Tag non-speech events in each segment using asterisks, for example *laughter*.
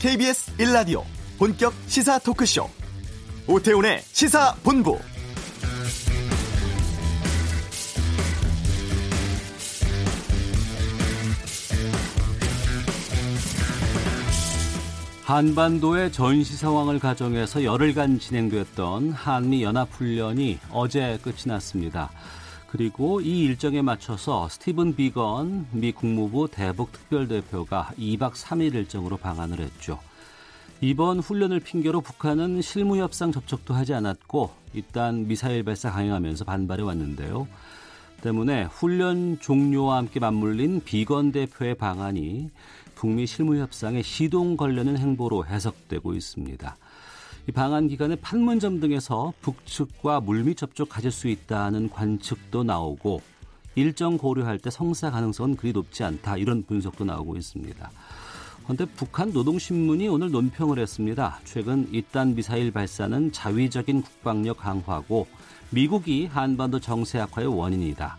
KBS 1라디오 본격 시사 토크쇼 오태훈의 시사본부 한반도의 전시 상황을 가정해서 열흘간 진행됐던 한미 연합훈련이 어제 끝이 났습니다. 그리고 이 일정에 맞춰서 스티븐 비건 미 국무부 대북 특별대표가 2박 3일 일정으로 방한을 했죠. 이번 훈련을 핑계로 북한은 실무협상 접촉도 하지 않았고 일단 미사일 발사 강행하면서 반발해 왔는데요. 때문에 훈련 종료와 함께 맞물린 비건 대표의 방안이 북미 실무협상에 시동 걸려는 행보로 해석되고 있습니다. 이 방한 기간에 판문점 등에서 북측과 물밑 접촉 가질 수 있다는 관측도 나오고 일정 고려할 때 성사 가능성은 그리 높지 않다 이런 분석도 나오고 있습니다. 그런데 북한 노동신문이 오늘 논평을 했습니다. 최근 이딴 미사일 발사는 자위적인 국방력 강화고 미국이 한반도 정세 악화의 원인이다.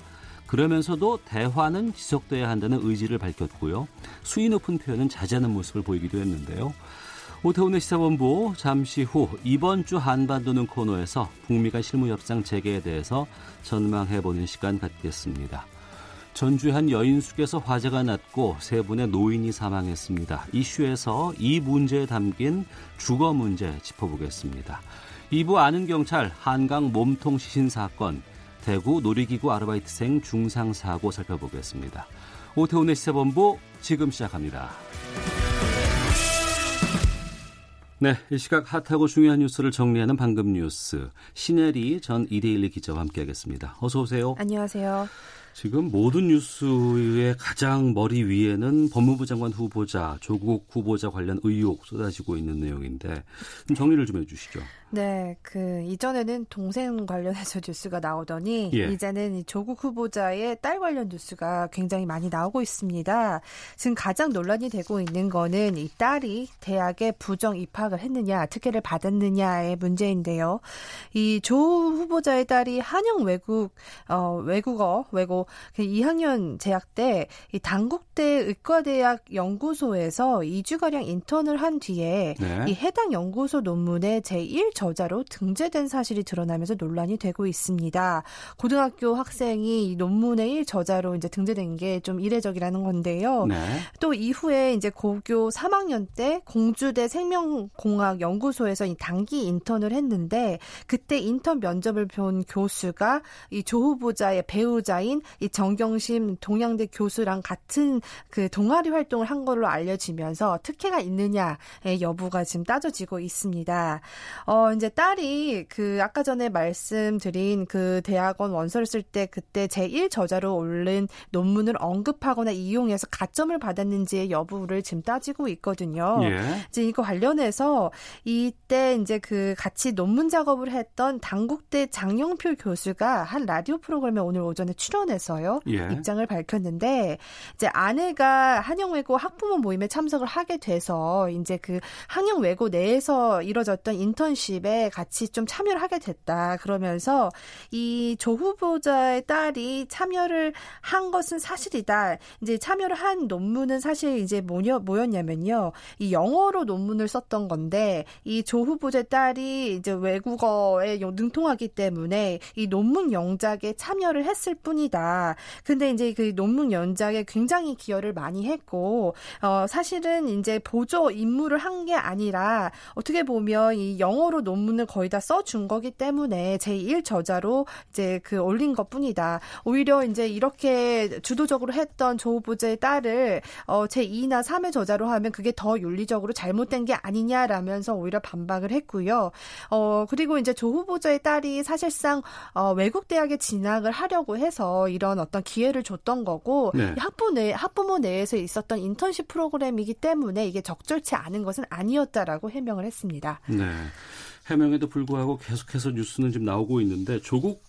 그러면서도 대화는 지속돼야 한다는 의지를 밝혔고요. 수위 높은 표현은 자제하는 모습을 보이기도 했는데요. 오태훈의 시사본부 잠시 후 이번 주 한반도는 코너에서 북미 간 실무 협상 재개에 대해서 전망해보는 시간 갖겠습니다. 전주의 한 여인숙에서 화재가 났고 세 분의 노인이 사망했습니다. 이슈에서 이 문제에 담긴 주거 문제 짚어보겠습니다. 2부 아는 경찰 한강 몸통 시신 사건 대구 놀이기구 아르바이트생 중상 사고 살펴보겠습니다. 오태훈의 시사본부 지금 시작합니다. 네, 이 시각 핫하고 중요한 뉴스를 정리하는 방금 뉴스 신혜리 전 이데일리 기자와 함께하겠습니다. 어서 오세요. 안녕하세요. 지금 모든 뉴스의 가장 머리 위에는 법무부 장관 후보자 조국 후보자 관련 의혹 쏟아지고 있는 내용인데 좀 정리를 좀 해주시죠. 네, 그 이전에는 동생 관련해서 *laughs* 뉴스가 나오더니 예. 이제는 조국 후보자의 딸 관련 뉴스가 굉장히 많이 나오고 있습니다. 지금 가장 논란이 되고 있는 거는 이 딸이 대학에 부정 입학을 했느냐, 특혜를 받았느냐의 문제인데요. 이 조 후보자의 딸이 한영 외국 어 외국어 외고 2학년 그 재학 때이 단국대 의과대학 연구소에서 2주가량 인턴을 한 뒤에 네. 이 해당 연구소 논문의 제1 저자로 등재된 사실이 드러나면서 논란이 되고 있습니다. 고등학교 학생이 논문의 1 저자로 이제 등재된 게 좀 이례적이라는 건데요. 네. 또 이후에 이제 고교 3학년 때 공주대 생명공학 연구소에서 이 단기 인턴을 했는데 그때 인턴 면접을 본 교수가 이 조 후보자의 배우자인 이 정경심 동양대 교수랑 같은 그 동아리 활동을 한 걸로 알려지면서 특혜가 있느냐의 여부가 지금 따져지고 있습니다. 어, 이제 딸이 그 아까 전에 말씀드린 그 대학원 원서를 쓸 때 그때 제1 저자로 올린 논문을 언급하거나 이용해서 가점을 받았는지의 여부를 지금 따지고 있거든요. 예. 이제 이거 관련해서 이때 이제 그 같이 논문 작업을 했던 당국대 장영표 교수가 한 라디오 프로그램에 오늘 오전에 출연해서요. 예. 입장을 밝혔는데 이제 아내가 한영외고 학부모 모임에 참석을 하게 돼서 이제 그 한영외고 내에서 이뤄졌던 인턴십 집에 같이 좀 참여를 하게 됐다. 그러면서 이 조 후보자의 딸이 참여를 한 것은 사실이다. 이제 참여를 한 논문은 사실 이제 뭐냐, 뭐였냐면요. 이 영어로 논문을 썼던 건데 이 조 후보자의 딸이 이제 외국어에 능통하기 때문에 이 논문 영작에 참여를 했을 뿐이다. 근데 이제 그 논문 연작에 굉장히 기여를 많이 했고 어 사실은 이제 보조 임무를 한 게 아니라 어떻게 보면 이 영어로 논문을 거의 다 써준 거기 때문에 제1 저자로 이제 그 올린 것 뿐이다. 오히려 이제 이렇게 주도적으로 했던 조 후보자의 딸을 어 제2나 3의 저자로 하면 그게 더 윤리적으로 잘못된 게 아니냐라면서 오히려 반박을 했고요. 어 그리고 이제 조 후보자의 딸이 사실상 어 외국 대학에 진학을 하려고 해서 이런 어떤 기회를 줬던 거고 네. 학부 내 학부모 내에서 있었던 인턴십 프로그램이기 때문에 이게 적절치 않은 것은 아니었다라고 해명을 했습니다. 네. 해명에도 불구하고 계속해서 뉴스는 지금 나오고 있는데 조국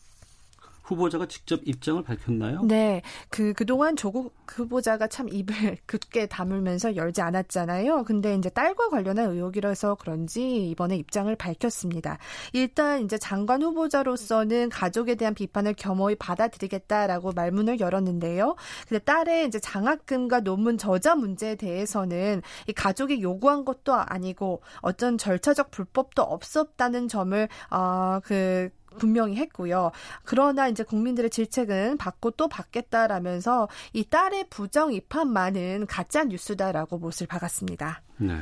후보자가 직접 입장을 밝혔나요? 네. 그, 그동안 조국 후보자가 참 입을 *laughs* 굳게 다물면서 열지 않았잖아요. 근데 이제 딸과 관련한 의혹이라서 그런지 이번에 입장을 밝혔습니다. 일단 이제 장관 후보자로서는 가족에 대한 비판을 겸허히 받아들이겠다라고 말문을 열었는데요. 근데 딸의 이제 장학금과 논문 저자 문제에 대해서는 이 가족이 요구한 것도 아니고 어떤 절차적 불법도 없었다는 점을 어 그 분명히 했고요. 그러나 이제 국민들의 질책은 받고 또 받겠다라면서 이 딸의 부정 입함만은 가짜 뉴스다라고 못을 박았습니다. 네.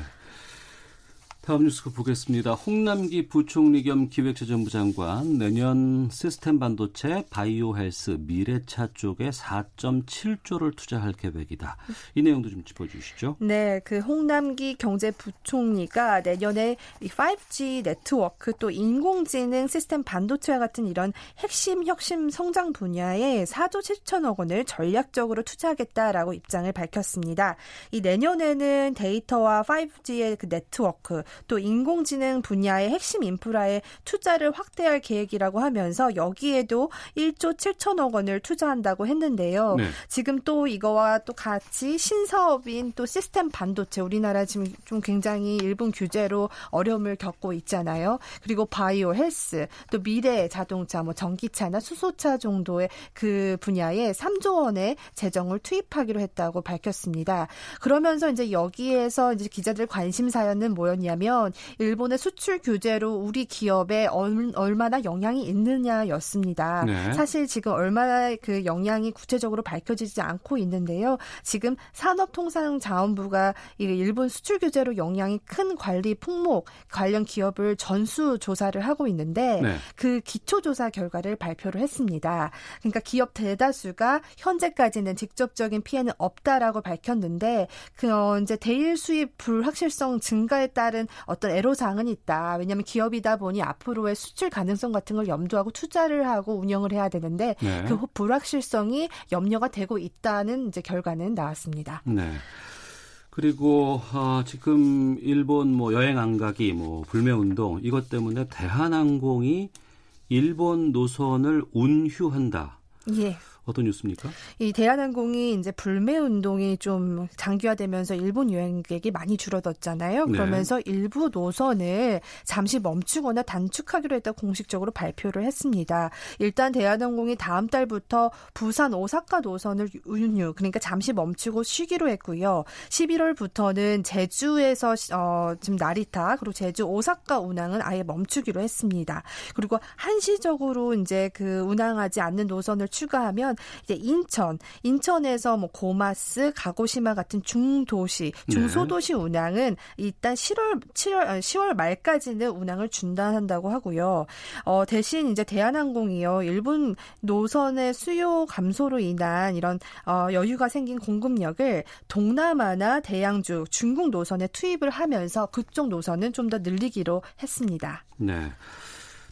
다음 뉴스 보겠습니다. 홍남기 부총리 겸 기획재정부 장관 내년 시스템 반도체, 바이오 헬스, 미래차 쪽에 4.7조를 투자할 계획이다. 이 내용도 좀 짚어주시죠. 네, 그 홍남기 경제부총리가 내년에 5G 네트워크 또 인공지능 시스템 반도체와 같은 이런 핵심 혁신 성장 분야에 4조 7천억 원을 전략적으로 투자하겠다라고 입장을 밝혔습니다. 이 내년에는 데이터와 5G의 그 네트워크 또 인공지능 분야의 핵심 인프라에 투자를 확대할 계획이라고 하면서 여기에도 1조 7천억 원을 투자한다고 했는데요. 네. 지금 또 이거와 또 같이 신사업인 또 시스템 반도체 우리나라 지금 좀 굉장히 일본 규제로 어려움을 겪고 있잖아요. 그리고 바이오 헬스 또 미래 자동차 뭐 전기차나 수소차 정도의 그 분야에 3조 원의 재정을 투입하기로 했다고 밝혔습니다. 그러면서 이제 여기에서 이제 기자들 관심사였는 뭐였냐면 뭐냐면 일본의 수출 규제로 우리 기업에 얼 마나 영향이 있느냐였습니다. 네. 사실 지금 얼마나 그 영향이 구체적으로 밝혀지지 않고 있는데요. 지금 산업통상자원부가 일본 수출 규제로 영향이 큰 관리 품목 관련 기업을 전수 조사를 하고 있는데 네. 그 기초 조사 결과를 발표를 했습니다. 그러니까 기업 대다수가 현재까지는 직접적인 피해는 없다라고 밝혔는데 그 어, 이제 대일 수입 불확실성 증가에 따른 어떤 애로사항은 있다. 왜냐하면 기업이다 보니 앞으로의 수출 가능성 같은 걸 염두하고 투자를 하고 운영을 해야 되는데 네. 그 불확실성이 염려가 되고 있다는 이제 결과는 나왔습니다. 네. 그리고 어, 지금 일본 뭐 여행 안 가기, 뭐 불매 운동 이것 때문에 대한항공이 일본 노선을 운휴한다. 예. 어떤 뉴스입니까? 이 대한항공이 이제 불매 운동이 좀 장기화되면서 일본 여행객이 많이 줄어들었잖아요. 네. 그러면서 네. 일부 노선을 잠시 멈추거나 단축하기로 했다 공식적으로 발표를 했습니다. 일단 대한항공이 다음 달부터 부산 오사카 노선을 운유 그러니까 잠시 멈추고 쉬기로 했고요. 11월부터는 제주에서 어 지금 나리타 그리고 제주 오사카 운항은 아예 멈추기로 했습니다. 그리고 한시적으로 이제 그 운항하지 않는 노선을 추가하면 이제 인천, 인천에서 뭐 고마스, 가고시마 같은 중도시, 네. 중소도시 네. 운항은 일단 7월 7월 10월 말까지는 운항을 중단한다고 하고요. 어, 대신 이제 대한항공이요. 일본 노선의 수요 감소로 인한 이런 어, 여유가 생긴 공급력을 동남아나 대양주, 중국 노선에 투입을 하면서 그쪽 노선은 좀 더 늘리기로 했습니다. 네.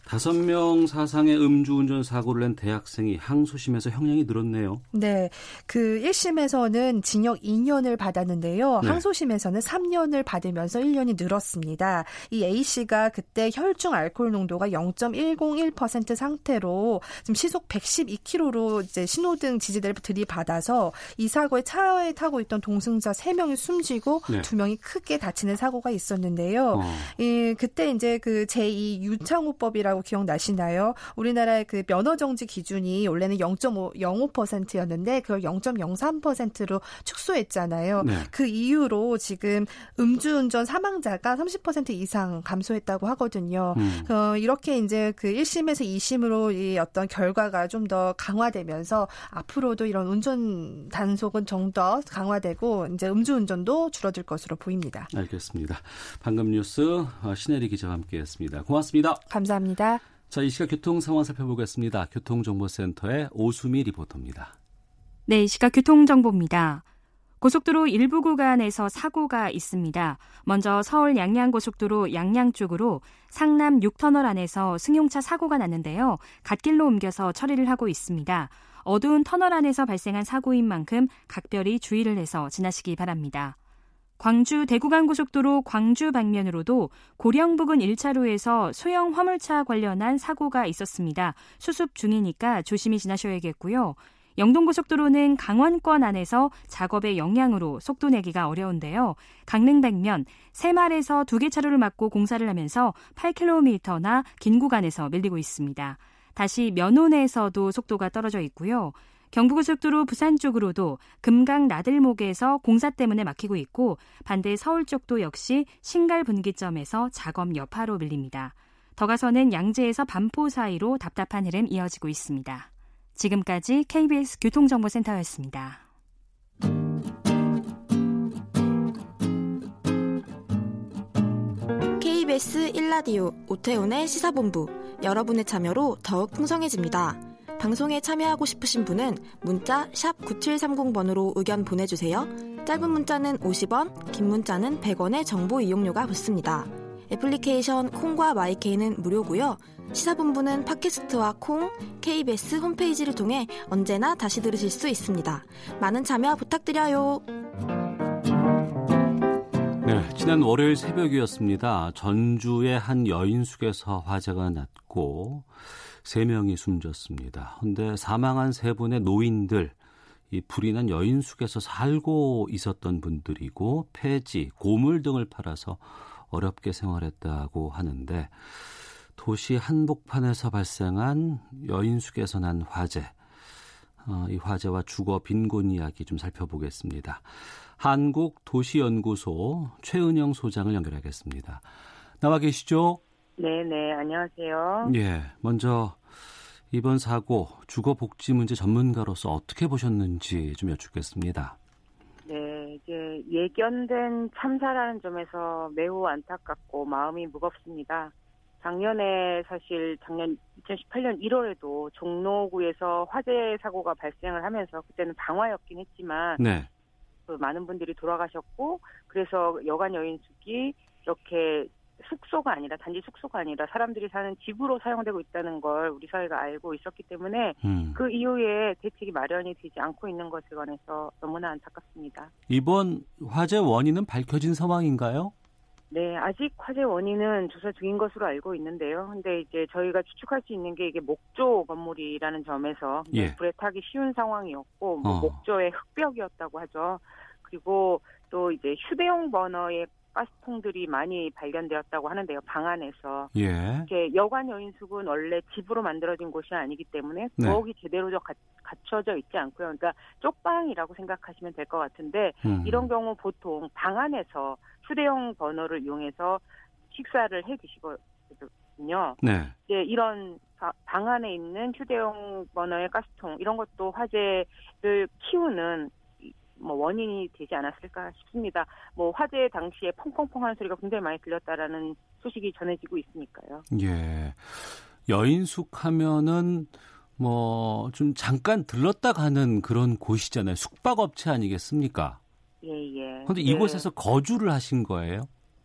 다섯 명 사상의 음주운전 사고를 낸 대학생이 항소심에서 형량이 늘었네요. 네. 그 1심에서는 징역 2년을 받았는데요. 네. 항소심에서는 3년을 받으면서 1년이 늘었습니다. 이 A씨가 그때 혈중 알코올 농도가 0.101% 상태로 지금 시속 112km로 이제 신호등 지지대를 들이받아서 이 사고에 차에 타고 있던 동승자 3명이 숨지고 네. 2명이 크게 다치는 사고가 있었는데요. 어. 이 그때 이제 그 제2 유창호법이라고 있다고 기억나시나요? 우리나라의 그 면허 정지 기준이 원래는 0.05%였는데 그걸 0.03%로 축소했잖아요. 네. 그 이후로 지금 음주운전 사망자가 30% 이상 감소했다고 하거든요. 음. 어, 이렇게 이제 그 1심에서 2심으로 이 어떤 결과가 좀 더 강화되면서 앞으로도 이런 운전 단속은 좀 더 강화되고 이제 음주운전도 줄어들 것으로 보입니다. 알겠습니다. 방금 뉴스 어, 신혜리 기자와 함께했습니다. 고맙습니다. 감사합니다. 자, 이 시각 교통 상황 살펴보겠습니다. 교통정보센터의 오수미 리포터입니다. 네, 이 시각 교통정보입니다. 고속도로 일부 구간에서 사고가 있습니다. 먼저 서울 양양고속도로 양양 쪽으로 상남 6터널 안에서 승용차 사고가 났는데요. 갓길로 옮겨서 처리를 하고 있습니다. 어두운 터널 안에서 발생한 사고인 만큼 각별히 주의를 해서 지나시기 바랍니다. 광주 대구간 고속도로 광주 방면으로도 고령 부근 1차로에서 소형 화물차 관련한 사고가 있었습니다. 수습 중이니까 조심히 지나셔야겠고요. 영동고속도로는 강원권 안에서 작업의 영향으로 속도 내기가 어려운데요. 강릉 백면 새말에서 두 개 차로를 막고 공사를 하면서 8km나 긴 구간에서 밀리고 있습니다. 다시 면원에서도 속도가 떨어져 있고요. 경부고속도로 부산 쪽으로도 금강 나들목에서 공사 때문에 막히고 있고 반대 서울 쪽도 역시 신갈 분기점에서 작업 여파로 밀립니다. 더 가서는 양재에서 반포 사이로 답답한 흐름 이어지고 있습니다. 지금까지 KBS 교통정보센터였습니다. KBS 1라디오 오태훈의 시사본부 여러분의 참여로 더욱 풍성해집니다. 방송에 참여하고 싶으신 분은 문자 9730번으로 의견 보내주세요. 짧은 문자는 50원, 긴 문자는 100원의 정보 이용료가 붙습니다. 애플리케이션 콩과 마이케이는 무료고요. 시사본부는 팟캐스트와 콩, KBS 홈페이지를 통해 언제나 다시 들으실 수 있습니다. 많은 참여 부탁드려요. 네, 지난 월요일 새벽이었습니다. 전주의 한 여인숙에서 화재가 났고 3명이 숨졌습니다. 근데 사망한 세 분의 노인들, 이 불이 난 여인숙에서 살고 있었던 분들이고 폐지, 고물 등을 팔아서 어렵게 생활했다고 하는데 도시 한복판에서 발생한 여인숙에서 난 화재, 어, 이 화재와 주거 빈곤 이야기 좀 살펴보겠습니다. 한국 도시연구소 최은영 소장을 연결하겠습니다. 나와 계시죠? 네, 네, 안녕하세요. 예, 먼저 이번 사고 주거 복지 문제 전문가로서 어떻게 보셨는지 좀 여쭙겠습니다. 네, 이제 예견된 참사라는 점에서 매우 안타깝고 마음이 무겁습니다. 작년에 사실 작년 2018년 1월에도 종로구에서 화재 사고가 발생을 하면서 그때는 방화였긴 했지만 네. 그 많은 분들이 돌아가셨고 그래서 여관 여인 숙이 이렇게 숙소가 아니라 단지 숙소가 아니라 사람들이 사는 집으로 사용되고 있다는 걸 우리 사회가 알고 있었기 때문에 음. 그 이후에 대책이 마련이 되지 않고 있는 것에 관해서 너무나 안타깝습니다. 이번 화재 원인은 밝혀진 상황인가요? 네, 아직 화재 원인은 조사 중인 것으로 알고 있는데요. 근데 이제 저희가 추측할 수 있는 게 이게 목조 건물이라는 점에서 예. 불에 타기 쉬운 상황이었고 뭐 어. 목조의 흙벽이었다고 하죠. 그리고 또 이제 휴대용 버너의 가스통들이 많이 발견되었다고 하는데요. 방 안에서. 예. 이렇게 여관 여인숙은 원래 집으로 만들어진 곳이 아니기 때문에 부엌이 네. 제대로 가, 갖춰져 있지 않고요. 그러니까 쪽방이라고 생각하시면 될 것 같은데 음. 이런 경우 보통 방 안에서 휴대용 버너를 이용해서 식사를 해 드시거든요. 네. 이제 이런 방 안에 있는 휴대용 버너의 가스통 이런 것도 화재를 키우는 뭐 원인이 되지 않았을까 싶습니다. 뭐 화재 당시에 펑펑펑 하는 소리가 굉장히 많이 들렸다라는 소식이 전해지고 있으니까요. 예. 여인숙 하면은 뭐 좀 잠깐 들렀다 가는 그런 곳이잖아요. 숙박업체 아니겠습니까? 예, 예. 근데 이곳에서 네. 거주를 하신 거예요?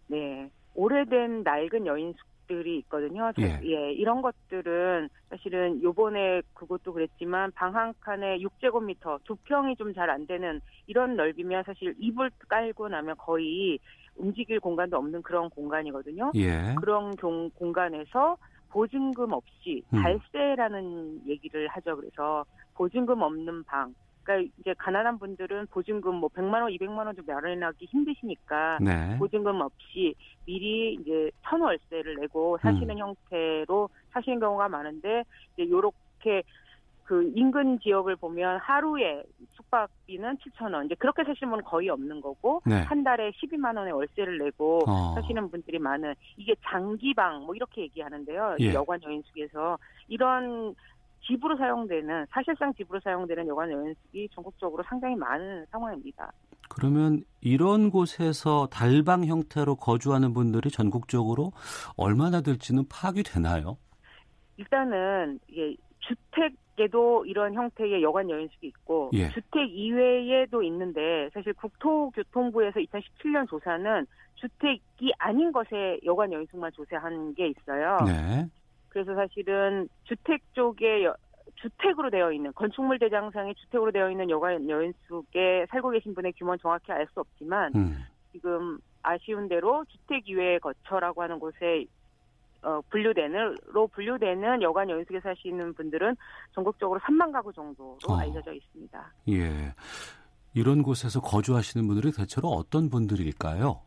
네. 오래된 낡은 여인숙 들이 있거든요. 예. 예. 이런 것들은 사실은 요번에 그것도 그랬지만 방 한 칸에 6제곱미터 두 평이 좀 잘 안 되는 이런 넓이면 사실 이불 깔고 나면 거의 움직일 공간도 없는 그런 공간이거든요. 예. 그런 공, 공간에서 보증금 없이 음. 발세라는 음. 얘기를 하죠. 그래서 보증금 없는 방, 그러니까 이제 가난한 분들은 보증금 뭐 100만 원, 200만 원도 마련하기 힘드시니까 네. 보증금 없이 미리 이제 천월세를 내고 사시는 음. 형태로 사시는 경우가 많은데 이제 요렇게 그 인근 지역을 보면 하루에 숙박비는 7천 원. 이제 그렇게 사시는 분은 거의 없는 거고 네. 한 달에 12만 원의 월세를 내고 어. 사시는 분들이 많은 이게 장기방 뭐 이렇게 얘기하는데요. 예. 여관 여인숙에서 이런 집으로 사용되는 사실상 집으로 사용되는 여관 연습이 전국적으로 상당히 많은 상황입니다. 그러면 이런 곳에서 달방 형태로 거주하는 분들이 전국적으로 얼마나 될지는 파악이 되나요? 일단은 이게 주택에도 이런 형태의 여관 여인숙이 있고 예. 주택 이외에도 있는데 사실 국토교통부에서 2017년 조사는 주택이 아닌 것에 여관 여인숙만 조사한 게 있어요. 네. 그래서 사실은 주택 쪽에 주택으로 되어 있는 건축물 대장상에 주택으로 되어 있는 여관 여인숙에 살고 계신 분의 규모는 정확히 알 수 없지만 음. 지금 아쉬운 대로 주택 이외 거처라고 하는 곳에 어, 분류되는로 분류되는 여관 여인숙에 사시는 분들은 전국적으로 3만 가구 정도로 어. 알려져 있습니다. 예. 이런 곳에서 거주하시는 분들이 대체로 어떤 분들일까요?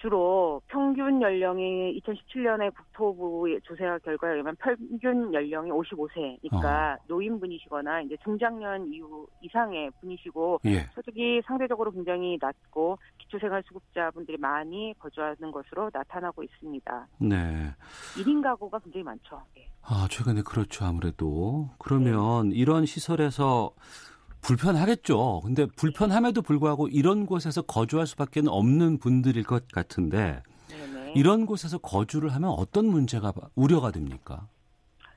주로 평균 연령이 2017년에 국토부 조사 결과에 의하면 평균 연령이 55세니까 어. 노인분이시거나 이제 중장년 이후 이상의 분이시고 예. 소득이 상대적으로 굉장히 낮고 기초생활수급자분들이 많이 거주하는 것으로 나타나고 있습니다. 네. 1인 가구가 굉장히 많죠. 네. 아 최근에 그렇죠 아무래도 그러면 네. 이런 시설에서 불편하겠죠. 근데 불편함에도 불구하고 이런 곳에서 거주할 수밖에 없는 분들일 것 같은데 네네. 이런 곳에서 거주를 하면 어떤 문제가 우려가 됩니까?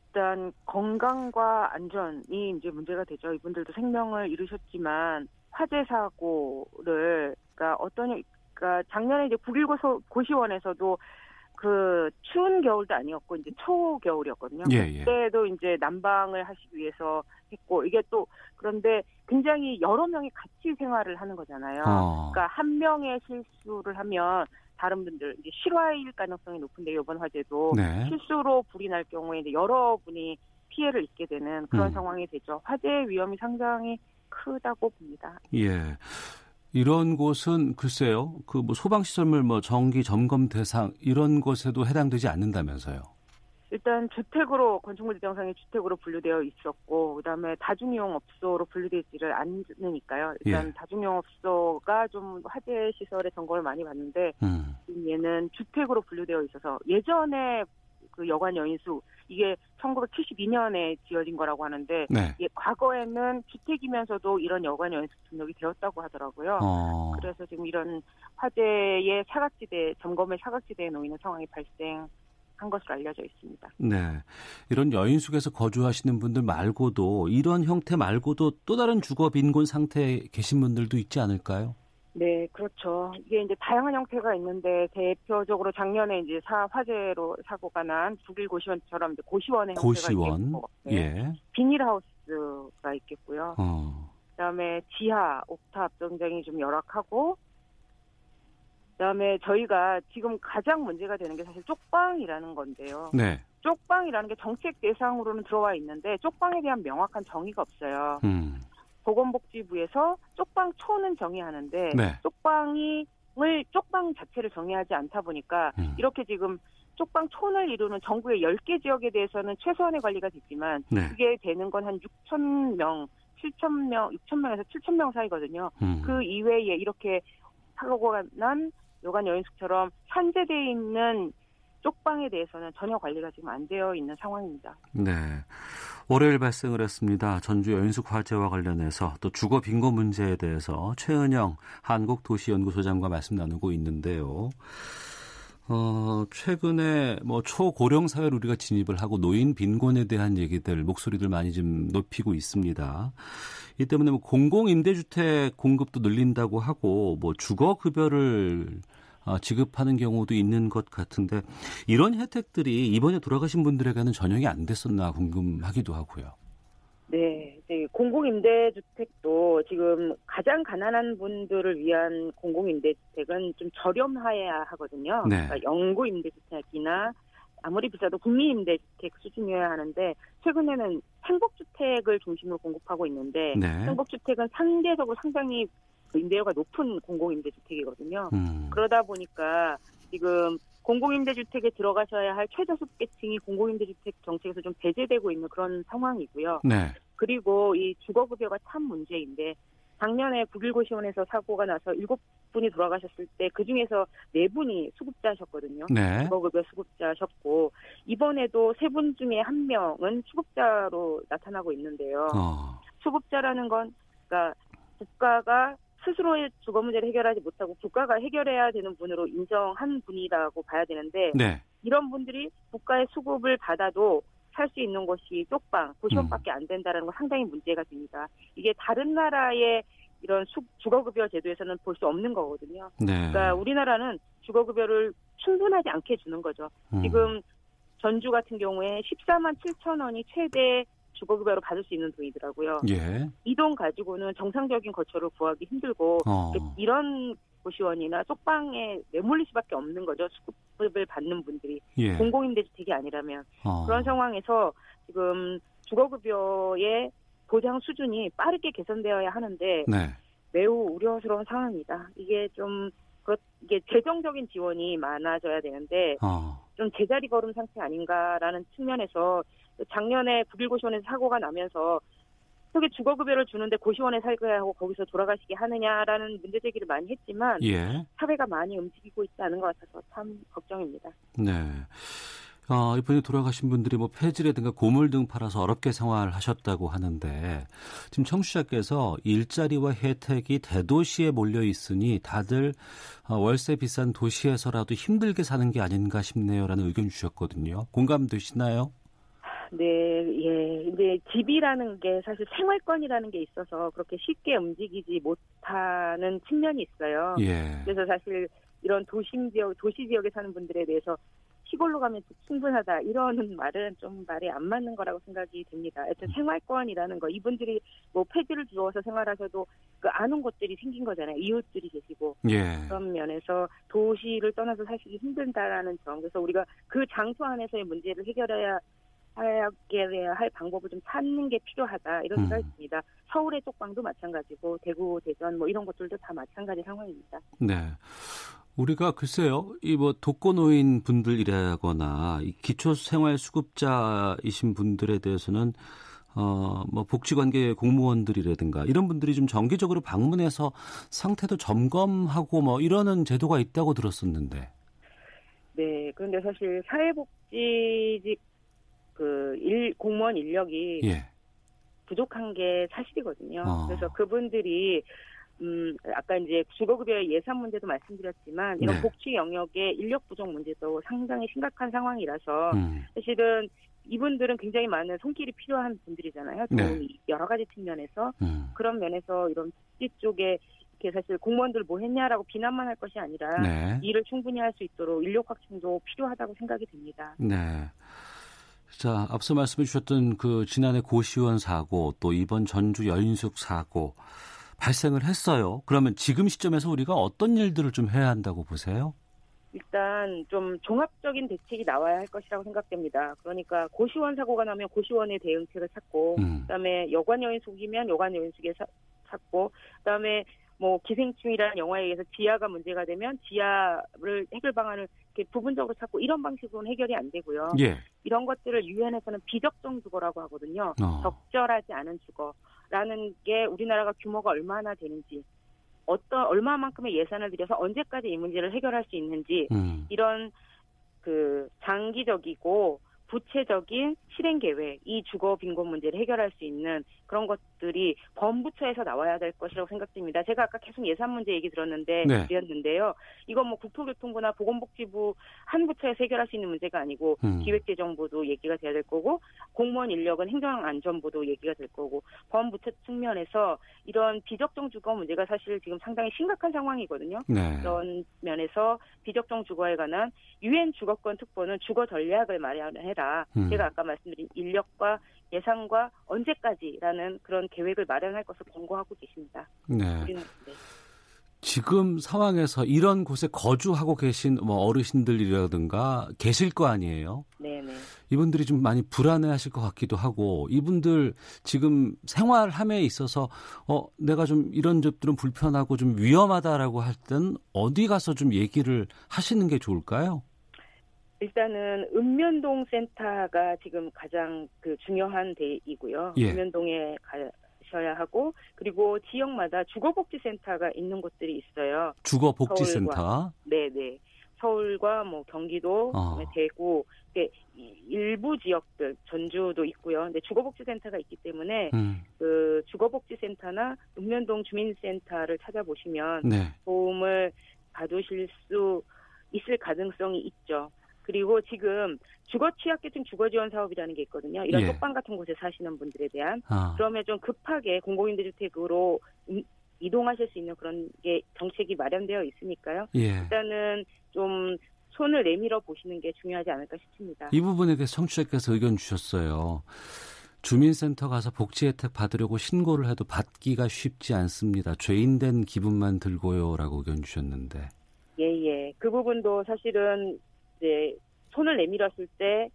일단 건강과 안전이 이제 문제가 되죠. 이분들도 생명을 잃으셨지만 화재 사고를 그러니까 어떤 그러니까 작년에 이제 북일 고시원에서도 그 추운 겨울도 아니었고 이제 초겨울이었거든요. 예, 예. 그때도 이제 난방을 하시기 위해서 했고 이게 또 그런데 굉장히 여러 명이 같이 생활을 하는 거잖아요. 어. 그러니까 한 명의 실수를 하면 다른 분들 이제 실화일 가능성이 높은데 이번 화재도 네. 실수로 불이 날 경우에 이제 여러 분이 피해를 입게 되는 그런 음. 상황이 되죠. 화재 위험이 상당히 크다고 봅니다. 예. 이런 곳은 글쎄요, 그 뭐 소방 시설물 뭐 정기 점검 대상 이런 것에도 해당되지 않는다면서요? 일단 주택으로 건축물 지정상의 주택으로 분류되어 있었고 그다음에 다중이용 업소로 분류되지를 않으니까요. 일단 예. 다중이용 업소가 좀 화재 시설의 점검을 많이 받는데 음. 얘는 주택으로 분류되어 있어서 예전에 그 여관 여인수 이게 1972년에 지어진 거라고 하는데 네. 예, 과거에는 주택이면서도 이런 여관 연습 등록이 되었다고 하더라고요. 어. 그래서 지금 이런 화재의 사각지대 점검의 사각지대에 놓이는 상황이 발생. 한 것으로 알려져 있습니다. 네. 이런 여인숙에서 거주하시는 분들 말고도 이런 형태 말고도 또 다른 주거 빈곤 상태에 계신 분들도 있지 않을까요? 네, 그렇죠. 이게 이제 다양한 형태가 있는데 대표적으로 작년에 이제 사 화재로 사고가 난 북일 고시원처럼 이제 고시원의 고시원. 형태가 있겠고, 네. 예. 비닐하우스가 있겠고요. 어. 그다음에 지하 옥탑 굉장히 좀 열악하고 그다음에 저희가 지금 가장 문제가 되는 게 사실 쪽방이라는 건데요. 네. 쪽방이라는 게 정책 대상으로는 들어와 있는데 쪽방에 대한 명확한 정의가 없어요. 음. 보건복지부에서 쪽방초는 정의하는데 네. 쪽방이을 쪽방 자체를 정의하지 않다 보니까 음. 이렇게 지금 쪽방촌을 이루는 전국의 10개 지역에 대해서는 최소한의 관리가 됐지만 네. 그게 되는 건 한 6천 명, 7천 명, 6천 명에서 7천 명 사이거든요. 음. 그 이외에 이렇게 사고가 난 요관 여인숙처럼 산재돼 있는 쪽방에 대해서는 전혀 관리가 지금 안 되어 있는 상황입니다. 네. 월요일 발생을 했습니다. 전주 여인숙 화재와 관련해서 또 주거 빈곤 문제에 대해서 최은영 한국도시연구소장과 말씀 나누고 있는데요. 어, 최근에 뭐 초고령 사회로 우리가 진입을 하고 노인 빈곤에 대한 얘기들, 목소리들 많이 좀 높이고 있습니다. 이 때문에 뭐 공공 임대주택 공급도 늘린다고 하고 뭐 주거 급여를 어, 지급하는 경우도 있는 것 같은데 이런 혜택들이 이번에 돌아가신 분들에게는 전용이 안 됐었나 궁금하기도 하고요. 네, 네, 공공임대주택도 지금 가장 가난한 분들을 위한 공공임대주택은 좀 저렴해야 하거든요. 네. 그러니까 영구임대주택이나 아무리 비싸도 국민임대주택 수준이어야 하는데 최근에는 행복주택을 중심으로 공급하고 있는데 네. 행복주택은 상대적으로 상당히 임대료가 높은 공공임대주택이거든요. 음. 그러다 보니까 지금 공공임대주택에 들어가셔야 할 최저소득계층이 공공임대주택 정책에서 좀 배제되고 있는 그런 상황이고요. 네. 그리고 이 주거급여가 참 문제인데 작년에 국일고시원에서 사고가 나서 일곱 분이 돌아가셨을 때 그 중에서 네 분이 수급자셨거든요. 네. 주거급여 수급자셨고 이번에도 세 분 중에 한 명은 수급자로 나타나고 있는데요. 어. 수급자라는 건 그러니까 국가가 스스로의 주거 문제를 해결하지 못하고 국가가 해결해야 되는 분으로 인정한 분이라고 봐야 되는데 네. 이런 분들이 국가의 수급을 받아도 살 수 있는 곳이 쪽방, 고시원밖에 음. 안 된다는 건 상당히 문제가 됩니다. 이게 다른 나라의 이런 수, 주거급여 제도에서는 볼 수 없는 거거든요. 네. 그러니까 우리나라는 주거급여를 충분하지 않게 주는 거죠. 음. 지금 전주 같은 경우에 14만 7천 원이 최대 주거급여로 받을 수 있는 돈이더라고요. 예. 이돈 가지고는 정상적인 거처를 구하기 힘들고 어. 이런 고시원이나 쪽방에 내몰릴 수밖에 없는 거죠. 수급을 받는 분들이 예. 공공임대주택이 아니라면 어. 그런 상황에서 지금 주거급여의 보장 수준이 빠르게 개선되어야 하는데 네. 매우 우려스러운 상황입니다. 이게 좀 이게 재정적인 지원이 많아져야 되는데 어. 좀 제자리 걸음 상태 아닌가라는 측면에서 작년에 북일고시원에서 사고가 나면서 어떻게 주거급여를 주는데 고시원에 살게 하고 거기서 돌아가시게 하느냐라는 문제 제기를 많이 했지만 예. 사회가 많이 움직이고 있지 않은 것 같아서 참 걱정입니다. 네. 어, 이번에 돌아가신 분들이 뭐 폐지라든가 고물 등 팔아서 어렵게 생활하셨다고 하는데 지금 청취자께서 일자리와 혜택이 대도시에 몰려 있으니 다들 어, 월세 비싼 도시에서라도 힘들게 사는 게 아닌가 싶네요라는 의견 주셨거든요. 공감되시나요? 네, 예. 이제 집이라는 게 사실 생활권이라는 게 있어서 그렇게 쉽게 움직이지 못하는 측면이 있어요. 예. 그래서 사실 이런 도심 지역, 도시 지역에 사는 분들에 대해서 시골로 가면 충분하다 이러는 말은 좀 말이 안 맞는 거라고 생각이 듭니다. 하여튼 생활권이라는 거 이분들이 뭐 폐지를 주어서 생활하셔도 그 아는 곳들이 생긴 거잖아요. 이웃들이 계시고 예. 그런 면에서 도시를 떠나서 사시기 힘든다라는 점. 그래서 우리가 그 장소 안에서의 문제를 해결해야 하게 할 방법을 좀 찾는 게 필요하다 이런 생각이 음. 듭니다. 서울의 쪽방도 마찬가지고 대구, 대전 뭐 이런 것들도 다 마찬가지 상황입니다. 네. 우리가 글쎄요, 이 뭐 독거노인 분들이라거나 기초생활수급자이신 분들에 대해서는 어, 뭐 복지관계 공무원들이라든가 이런 분들이 좀 정기적으로 방문해서 상태도 점검하고 뭐 이러는 제도가 있다고 들었었는데. 네, 그런데 사실 사회복지직 그 일, 공무원 인력이 예. 부족한 게 사실이거든요. 어. 그래서 그분들이 음, 아까 이제 주거급여 예산 문제도 말씀드렸지만 이런 네. 복지 영역의 인력 부족 문제도 상당히 심각한 상황이라서 음. 사실은 이분들은 굉장히 많은 손길이 필요한 분들이잖아요. 네. 여러 가지 측면에서 음. 그런 면에서 이런 복지 쪽에 이렇게 사실 공무원들 뭐 했냐라고 비난만 할 것이 아니라 네. 일을 충분히 할 수 있도록 인력 확충도 필요하다고 생각이 듭니다. 네. 자, 앞서 말씀해 주셨던 그 지난해 고시원 사고 또 이번 전주 여인숙 사고 발생을 했어요. 그러면 지금 시점에서 우리가 어떤 일들을 좀 해야 한다고 보세요? 일단 좀 종합적인 대책이 나와야 할 것이라고 생각됩니다. 그러니까 고시원 사고가 나면 고시원의 대응책을 찾고, 음. 그다음에 여관 여인 속이면 여관 여인 속에 찾고, 그다음에 뭐 기생충이라는 영화에 의해서 지하가 문제가 되면 지하를 해결 방안을 이렇게 부분적으로 찾고 이런 방식으로는 해결이 안 되고요. 예. 이런 것들을 유엔에서는 비적정 주거라고 하거든요. 어. 적절하지 않은 주거라는 게 우리나라가 규모가 얼마나 되는지 어떤 얼마만큼의 예산을 들여서 언제까지 이 문제를 해결할 수 있는지 음. 이런 그 장기적이고 구체적인 실행 계획, 이 주거 빈곤 문제를 해결할 수 있는 그런 것들이 범부처에서 나와야 될 것이라고 생각됩니다. 제가 아까 계속 예산 문제 얘기 들었는데 네. 드렸는데요. 이건 뭐 국토교통부나 보건복지부 한 부처에서 해결할 수 있는 문제가 아니고 음. 기획재정부도 얘기가 돼야 될 거고 공무원 인력은 행정안전부도 얘기가 될 거고 범부처 측면에서 이런 비적정 주거 문제가 사실 지금 상당히 심각한 상황이거든요. 네. 그런 면에서 비적정 주거에 관한 유엔 주거권 특보는 주거 전략을 마련해라. 음. 제가 아까 말씀드린 인력과 예산과 언제까지라는 그런 계획을 마련할 것을 권고하고 계십니다. 네. 우리는, 네. 지금 상황에서 이런 곳에 거주하고 계신 뭐 어르신들이라든가 계실 거 아니에요? 네네. 이분들이 좀 많이 불안해하실 것 같기도 하고 이분들 지금 생활함에 있어서 어 내가 좀 이런 점들은 불편하고 좀 위험하다라고 할 땐 어디 가서 좀 얘기를 하시는 게 좋을까요? 일단은 읍면동 센터가 지금 가장 그 중요한 데이고요. 예. 읍면동에 가셔야 하고 그리고 지역마다 주거복지센터가 있는 곳들이 있어요. 주거복지센터. 네 네. 서울과 뭐 경기도, 어. 대구, 일부 지역들 전주도 있고요. 근데 주거복지센터가 있기 때문에 음. 그 주거복지센터나 읍면동 주민센터를 찾아보시면 네. 도움을 받으실 수 있을 가능성이 있죠. 그리고 지금 주거 취약계층 주거 지원 사업이라는 게 있거든요. 이런 예. 쪽방 같은 곳에 사시는 분들에 대한 아. 그러면 좀 급하게 공공임대주택으로 이동하실 수 있는 그런 게 정책이 마련되어 있으니까요. 예. 일단은 좀 손을 내밀어 보시는 게 중요하지 않을까 싶습니다. 이 부분에 대해서 청취자께서 의견 주셨어요. 주민센터 가서 복지 혜택 받으려고 신고를 해도 받기가 쉽지 않습니다. 죄인된 기분만 들고요라고 의견 주셨는데. 예, 예. 그 부분도 사실은 이제 손을 내밀었을 때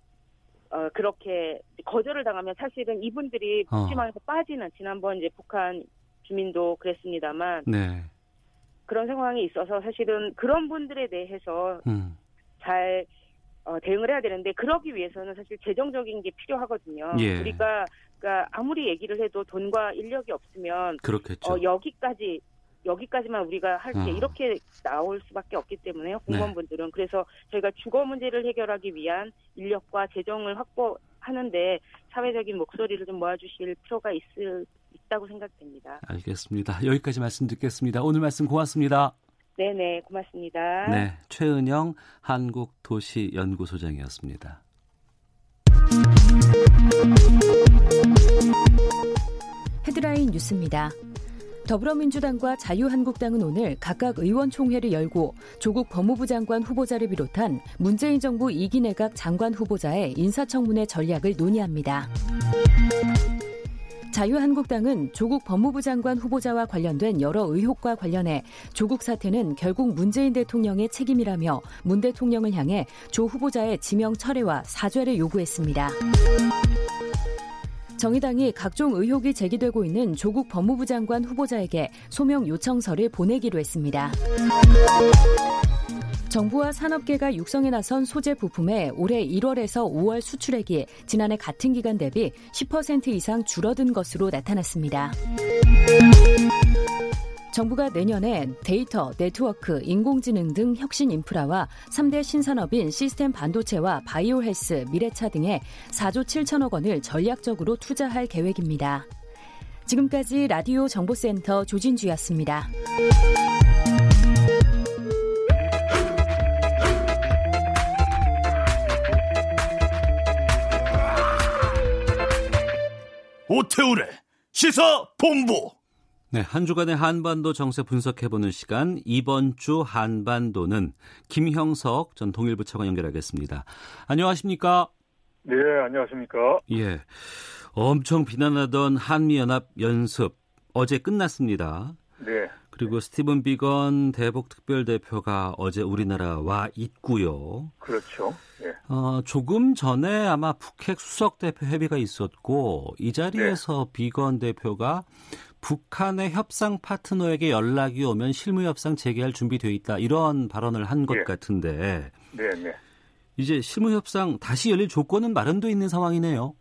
어, 그렇게 거절을 당하면 사실은 이분들이 어. 복지망에서 어. 빠지는 지난번 이제 북한 주민도 그랬습니다만 네. 그런 상황이 있어서 사실은 그런 분들에 대해서 음. 잘 어, 대응을 해야 되는데 그러기 위해서는 사실 재정적인 게 필요하거든요. 예. 우리가 그러니까 아무리 얘기를 해도 돈과 인력이 없으면 그렇겠죠. 어, 여기까지 여기까지만 우리가 할게 어. 이렇게 나올 수밖에 없기 때문에 네. 공무원분들은 네. 그래서 저희가 주거 문제를 해결하기 위한 인력과 재정을 확보하는데 사회적인 목소리를 좀 모아주실 필요가 있을 있다고 생각됩니다. 알겠습니다. 여기까지 말씀 듣겠습니다. 오늘 말씀 고맙습니다. 네네 고맙습니다. 네 최은영 한국도시연구소장이었습니다. 헤드라인 뉴스입니다. 더불어민주당과 자유한국당은 오늘 각각 의원총회를 열고 조국 법무부 장관 후보자를 비롯한 문재인 정부 2기 내각 장관 후보자의 인사청문회 전략을 논의합니다. 자유한국당은 조국 법무부 장관 후보자와 관련된 여러 의혹과 관련해 조국 사태는 결국 문재인 대통령의 책임이라며 문 대통령을 향해 조 후보자의 지명 철회와 사죄를 요구했습니다. 정의당이 각종 의혹이 제기되고 있는 조국 법무부 장관 후보자에게 소명 요청서를 보내기로 했습니다. 정부와 산업계가 육성에 나선 소재 부품의 올해 1월에서 5월 수출액이 지난해 같은 기간 대비 10% 이상 줄어든 것으로 나타났습니다. 정부가 내년에 데이터, 네트워크, 인공지능 등 혁신 인프라와 3대 신산업인 시스템 반도체와 바이오 헬스, 미래차 등에 4조 7천억 원을 전략적으로 투자할 계획입니다. 지금까지 라디오 정보센터 조진주였습니다. 오태우래 시사 본부 네, 한 주간의 한반도 정세 분석해보는 시간 이번 주 한반도는 김형석 전 통일부 차관 연결하겠습니다. 안녕하십니까? 네, 안녕하십니까? 예, 엄청 비난하던 한미연합 연습 어제 끝났습니다. 네. 그리고 스티븐 비건 대북 특별 대표가 어제 우리나라 와 있고요. 그렇죠. 네. 어, 조금 전에 아마 북핵 수석 대표 협의가 있었고 이 자리에서 네. 비건 대표가 북한의 협상 파트너에게 연락이 오면 실무 협상 재개할 준비되어 있다 이런 발언을 한것 네. 같은데. 네, 네. 이제 실무 협상 다시 열릴 조건은 마련돼 있는 상황이네요.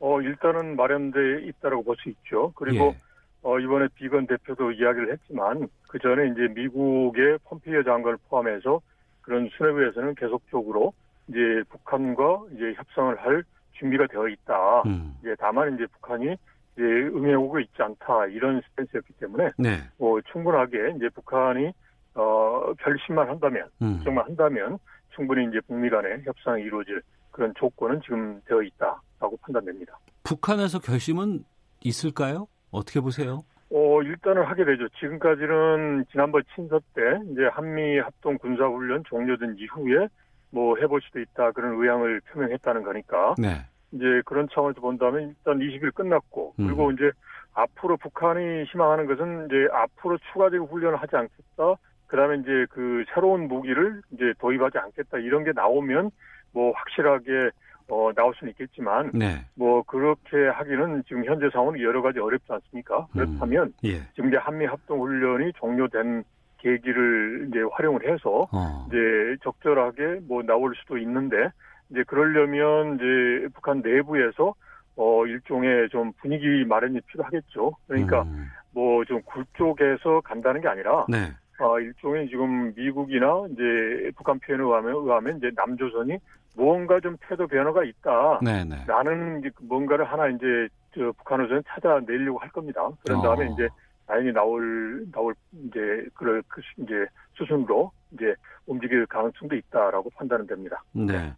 어, 일단은 마련돼 있다라고 볼 수 있죠. 그리고 예. 어, 이번에 비건 대표도 이야기를 했지만 그 전에 이제 미국의 폼페이오 장관을 포함해서 그런 수뇌부에서는 계속적으로 이제 북한과 이제 협상을 할 준비가 되어 있다. 음. 이제 다만 이제 북한이 이제 응해오고 있지 않다 이런 스탠스였기 때문에 네. 뭐 충분하게 이제 북한이 어 결심만 한다면 음. 정말 한다면 충분히 이제 북미 간의 협상이 이루어질 그런 조건은 지금 되어 있다라고 판단됩니다. 북한에서 결심은 있을까요? 어떻게 보세요? 어, 일단은 하게 되죠. 지금까지는 지난번 친서 때 이제 한미 합동 군사 훈련 종료된 이후에 뭐 해볼 수도 있다 그런 의향을 표명했다는 거니까. 네. 이제 그런 차원에서 본다면 일단 20일 끝났고 음. 그리고 음. 이제 앞으로 북한이 희망하는 것은 이제 앞으로 추가적인 훈련을 하지 않겠다. 그다음에 이제 그 새로운 무기를 이제 도입하지 않겠다 이런 게 나오면 뭐 확실하게 어, 나올 수는 있겠지만, 네. 뭐, 그렇게 하기는 지금 현재 상황은 여러 가지 어렵지 않습니까? 그렇다면, 음, 예. 지금 이제 한미 합동 훈련이 종료된 계기를 이제 활용을 해서, 어. 이제 적절하게 뭐 나올 수도 있는데, 이제 그러려면 이제 북한 내부에서 어, 일종의 좀 분위기 마련이 필요하겠죠. 그러니까 음. 뭐좀 굴쪽에서 간다는 게 아니라, 네. 어, 일종의 지금 미국이나 이제 북한 표현에 의하면, 의하면 이제 남조선이 무언가 좀 태도 변화가 있다. 네네. 나는 이제 뭔가를 하나 이제 저 북한으로서는 찾아내려고 할 겁니다. 그런 다음에 어. 이제 다행히 나올 나올 이제 그럴 그 이제 수순으로 이제 움직일 가능성도 있다라고 판단은 됩니다. 네.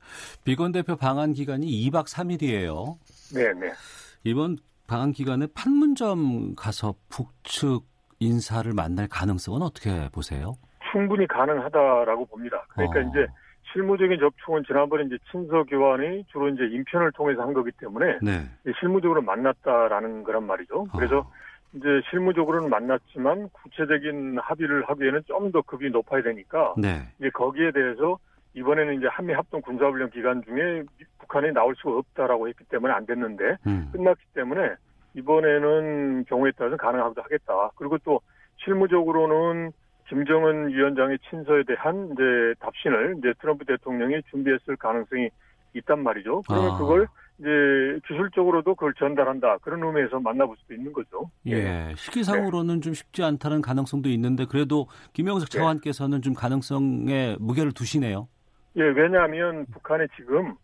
비건 대표 방한 기간이 2박 3일이에요. 네, 네. 이번 방한 기간에 판문점 가서 북측 인사를 만날 가능성은 어떻게 보세요? 충분히 가능하다라고 봅니다. 그러니까 어. 이제 실무적인 접촉은 지난번에 이제 친서 교환이 주로 이제 인편을 통해서 한 거기 때문에 네. 실무적으로 만났다라는 거란 말이죠. 그래서 어. 이제 실무적으로는 만났지만 구체적인 합의를 하기에는 좀 더 급이 높아야 되니까 네. 이제 거기에 대해서 이번에는 이제 한미 합동 군사훈련 기간 중에 북한이 나올 수가 없다라고 했기 때문에 안 됐는데 음. 끝났기 때문에 이번에는 경우에 따라서 가능하기도 하겠다. 그리고 또 실무적으로는 김정은 위원장의 친서에 대한 이제 답신을 이제 트럼프 대통령이 준비했을 가능성이 있단 말이죠. 그러면 아. 그걸 이제 기술적으로도 그걸 전달한다 그런 의미에서 만나볼 수도 있는 거죠. 예, 네. 시기상으로는 네. 좀 쉽지 않다는 가능성도 있는데 그래도 김영석 네. 차관께서는 좀 가능성에 무게를 두시네요. 예, 왜냐하면 북한이 지금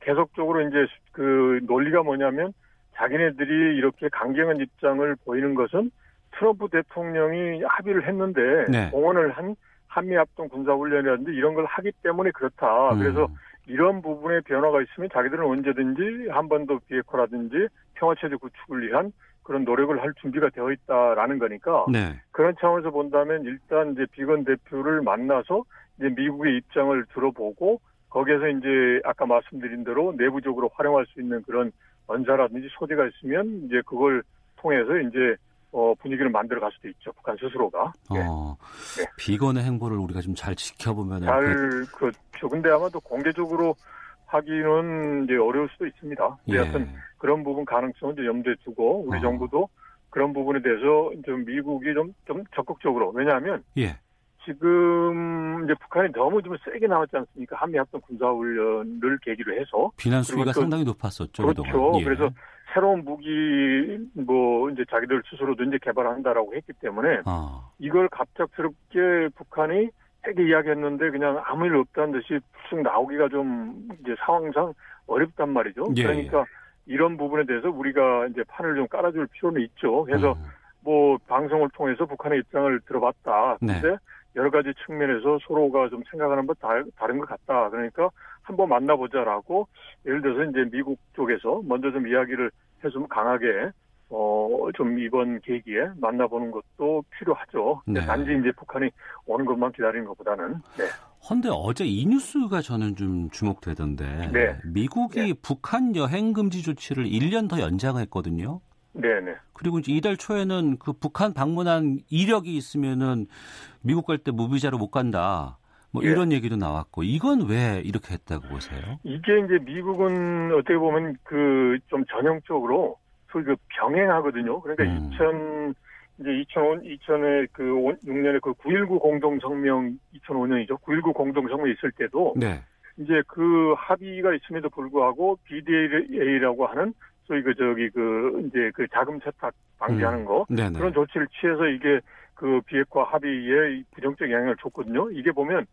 계속적으로 이제 그 논리가 뭐냐면 자기네들이 이렇게 강경한 입장을 보이는 것은 트럼프 대통령이 합의를 했는데 네. 공언을 한 한미합동 군사훈련이라든지 이런 걸 하기 때문에 그렇다. 음. 그래서 이런 부분에 변화가 있으면 자기들은 언제든지 한번더 비핵화라든지 평화체제 구축을 위한 그런 노력을 할 준비가 되어 있다라는 거니까 네. 그런 차원에서 본다면 일단 이제 비건 대표를 만나서 이제 미국의 입장을 들어보고 거기에서 이제 아까 말씀드린 대로 내부적으로 활용할 수 있는 그런 언사라든지 소재가 있으면 이제 그걸 통해서 이제 어, 분위기를 만들어 갈 수도 있죠. 북한 스스로가. 네. 어, 네. 비건의 행보를 우리가 좀 잘 지켜보면 잘 그... 그렇죠. 근데 아마도 공개적으로 하기는 이제 어려울 수도 있습니다. 예. 하여튼 그런 부분 가능성은 이 염두에 두고 우리 어. 정부도 그런 부분에 대해서 좀 미국이 좀, 좀 적극적으로 왜냐하면 예. 지금 이제 북한이 너무 좀 세게 나왔지 않습니까? 한미 합동 군사 훈련을 계기로 해서 비난 수위가 상당히 높았었죠. 그렇죠. 예. 그래서 새로운 무기 뭐 이제 자기들 스스로도 이제 개발한다라고 했기 때문에 아. 이걸 갑작스럽게 북한이 세게 이야기했는데 그냥 아무 일 없다는 듯이 푹 나오기가 좀 이제 상황상 어렵단 말이죠. 예. 그러니까 이런 부분에 대해서 우리가 이제 판을 좀 깔아줄 필요는 있죠. 그래서 음. 뭐 방송을 통해서 북한의 입장을 들어봤다. 네. 근데 네. 여러 가지 측면에서 서로가 좀 생각하는 것 다른 것 같다. 그러니까 한번 만나보자라고 예를 들어서 이제 미국 쪽에서 먼저 좀 이야기를 해 좀 강하게 어, 좀 이번 계기에 만나보는 것도 필요하죠. 네. 단지 이제 북한이 오는 것만 기다리는 것보다는. 네. 헌데 어제 이 뉴스가 저는 좀 주목되던데. 네. 미국이 네. 북한 여행 금지 조치를 1년 더 연장했거든요. 네네. 그리고 이제 이달 초에는 그 북한 방문한 이력이 있으면은 미국 갈 때 무비자로 못 간다. 뭐 예. 이런 얘기도 나왔고 이건 왜 이렇게 했다고 보세요? 이게 이제 미국은 어떻게 보면 그 좀 전형적으로 소위 그 병행하거든요. 그러니까 음. 2000 이제 2005, 2000에 그 6년에 그 9.19 공동 성명 2005년이죠. 9.19 공동 성명 있을 때도 네. 이제 그 합의가 있음에도 불구하고 BDA라고 하는 소위 그 저기 그 이제 그 자금 세탁 방지하는 음. 거 음. 그런 조치를 취해서 이게 그 비핵화 합의에 부정적 영향을 줬거든요. 이게 보면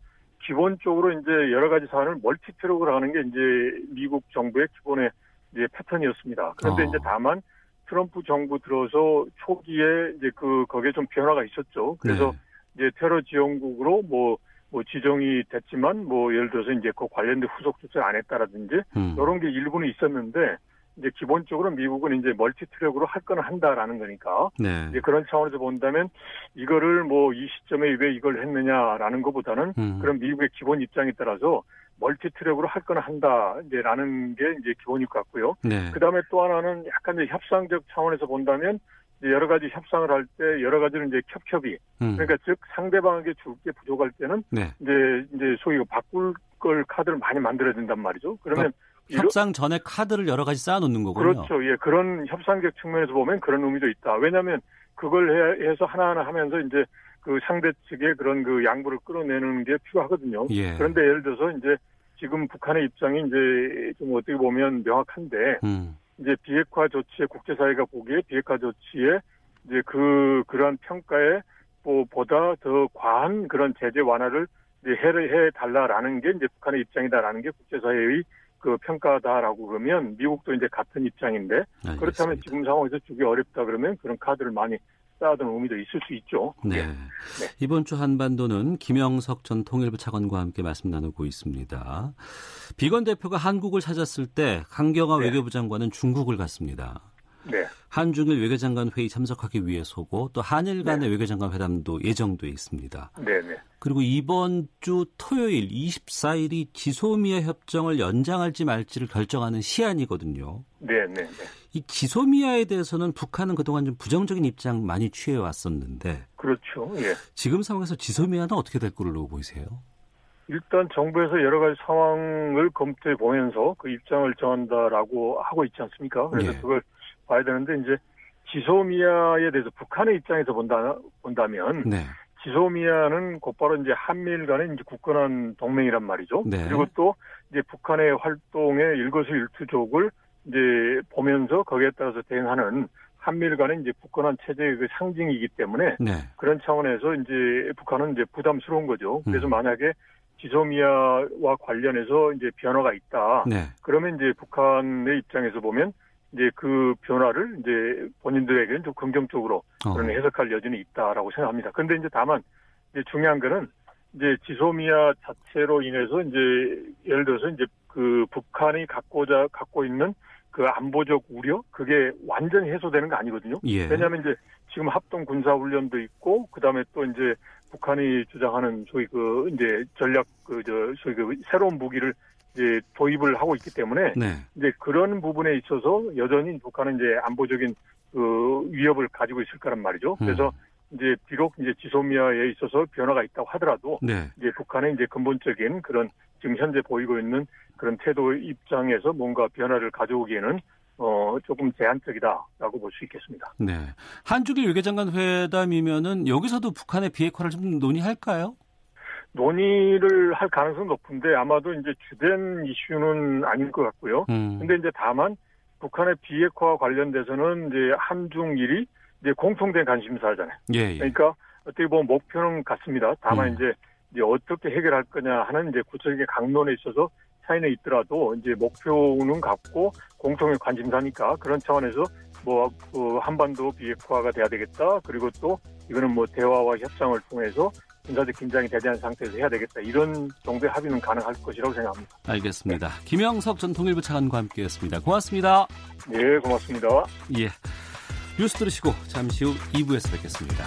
기본적으로 이제 여러 가지 사안을 multi-track으로 하는 게 이제 미국 정부의 기본의 이제 패턴이었습니다. 그런데 어. 이제 다만 트럼프 정부 들어서 초기에 이제 그 거기에 좀 변화가 있었죠. 그래서 네. 이제 테러 지원국으로 뭐 뭐 지정이 됐지만 뭐 예를 들어서 이제 그 관련된 후속 조치를 안 했다라든지 음. 이런 게 일부는 있었는데 이제 기본적으로 미국은 이제 multi-track으로 할 거는 한다라는 거니까 네. 이제 그런 차원에서 본다면 이거를 뭐 이 시점에 왜 이걸 했느냐라는 것보다는 음. 그런 미국의 기본 입장에 따라서 멀티트랙으로 할 거는 한다 이제라는 게 이제 기본일 것 같고요. 네. 그 다음에 또 하나는 약간 이제 협상적 차원에서 본다면 여러 가지 협상을 할 때 여러 가지를 이제 겹겹이 음. 그러니까 즉 상대방에게 줄 게 부족할 때는 네. 이제 이제 소위 바꿀 걸 카드를 많이 만들어야 된단 말이죠. 그러면 그러니까 협상 전에 카드를 여러 가지 쌓아놓는 거군요. 그렇죠. 예, 그런 협상적 측면에서 보면 그런 의미도 있다. 왜냐하면 그걸 해, 서 하나하나 하면서 이제 그 상대 측의 그런 그 양보를 끌어내는 게 필요하거든요. 예. 그런데 예를 들어서 이제 지금 북한의 입장이 이제 좀 어떻게 보면 명확한데 음. 이제 비핵화 조치에 국제사회가 보기에 비핵화 조치에 이제 그 그러한 평가에 뭐 보다 더 과한 그런 제재 완화를 이제 해, 해 달라라는 게 이제 북한의 입장이다라는 게 국제사회의 그 평가다라고 그러면 미국도 이제 같은 입장인데 알겠습니다. 그렇다면 지금 상황에서 주기 어렵다 그러면 그런 카드를 많이 쌓아둔 의미도 있을 수 있죠. 네. 네. 이번 주 한반도는 김영석 전 통일부 차관과 함께 말씀 나누고 있습니다. 비건 대표가 한국을 찾았을 때 강경화 네. 외교부 장관은 중국을 갔습니다. 네. 한중일 외교장관 회의 참석하기 위해서고 또 한일 간의 네. 외교장관 회담도 예정돼 있습니다. 네 네. 그리고 이번 주 토요일 24일이 지소미아 협정을 연장할지 말지를 결정하는 시한이거든요. 네네. 이 지소미아에 대해서는 북한은 그동안 좀 부정적인 입장 많이 취해 왔었는데 그렇죠. 예. 지금 상황에서 지소미아는 어떻게 될 걸로 보이세요? 일단 정부에서 여러 가지 상황을 검토해 보면서 그 입장을 정한다라고 하고 있지 않습니까? 그래서 예. 그걸 봐야 되는데 이제 지소미아에 대해서 북한의 입장에서 본다 본다면 네. 지소미아는 곧바로 이제 한미일 간의 이제 굳건한 동맹이란 말이죠. 네. 그리고 또 이제 북한의 활동의 일거수일투족을 이제 보면서 거기에 따라서 대응하는 한미일 간의 이제 굳건한 체제의 그 상징이기 때문에 네. 그런 차원에서 이제 북한은 이제 부담스러운 거죠. 그래서 음. 만약에 지소미아와 관련해서 이제 변화가 있다. 네. 그러면 이제 북한의 입장에서 보면 이제 그 변화를 이제 본인들에게는 좀 긍정적으로 어. 그런 해석할 여지는 있다라고 생각합니다. 그런데 이제 다만 이제 중요한 거는 이제 지소미아 자체로 인해서 이제 예를 들어서 이제 그 북한이 갖고자 갖고 있는 그 안보적 우려 그게 완전히 해소되는 거 아니거든요. 예. 왜냐하면 이제 지금 합동 군사 훈련도 있고 그다음에 또 이제 북한이 주장하는 소위 그 이제 전략 그 저 소위 그 새로운 무기를 이제 도입을 하고 있기 때문에 네. 이제 그런 부분에 있어서 여전히 북한은 이제 안보적인 그 위협을 가지고 있을 거란 말이죠. 그래서 이제 비록 이제 지소미아에 있어서 변화가 있다고 하더라도 네. 이제 북한의 이제 근본적인 그런 지금 현재 보이고 있는 그런 태도 입장에서 뭔가 변화를 가져오기에는 어 조금 제한적이다라고 볼 수 있겠습니다. 네. 한중일 외교장관 회담이면은 여기서도 북한의 비핵화를 좀 논의할까요? 논의를 할 가능성은 높은데 아마도 이제 주된 이슈는 아닐 것 같고요. 음. 근데 이제 다만 북한의 비핵화 관련돼서는 이제 한중일이 이제 공통된 관심사잖아요. 예, 예. 그러니까 어떻게 보면 목표는 같습니다. 다만 음. 이제, 이제 어떻게 해결할 거냐 하는 이제 구체적인 강론에 있어서 차이는 있더라도 이제 목표는 같고 공통의 관심사니까 그런 차원에서 뭐그 한반도 비핵화가 돼야 되겠다. 그리고 또 이거는 뭐 대화와 협상을 통해서 군사적 긴장이 않은 상태에서 해야 되겠다. 이런 정도의 합의는 가능할 것이라고 생각합니다. 알겠습니다. 김영석 전 통일부 차관과 함께했습니다. 고맙습니다. 네, 고맙습니다. 예. 뉴스 들으시고 잠시 후 2부에서 뵙겠습니다.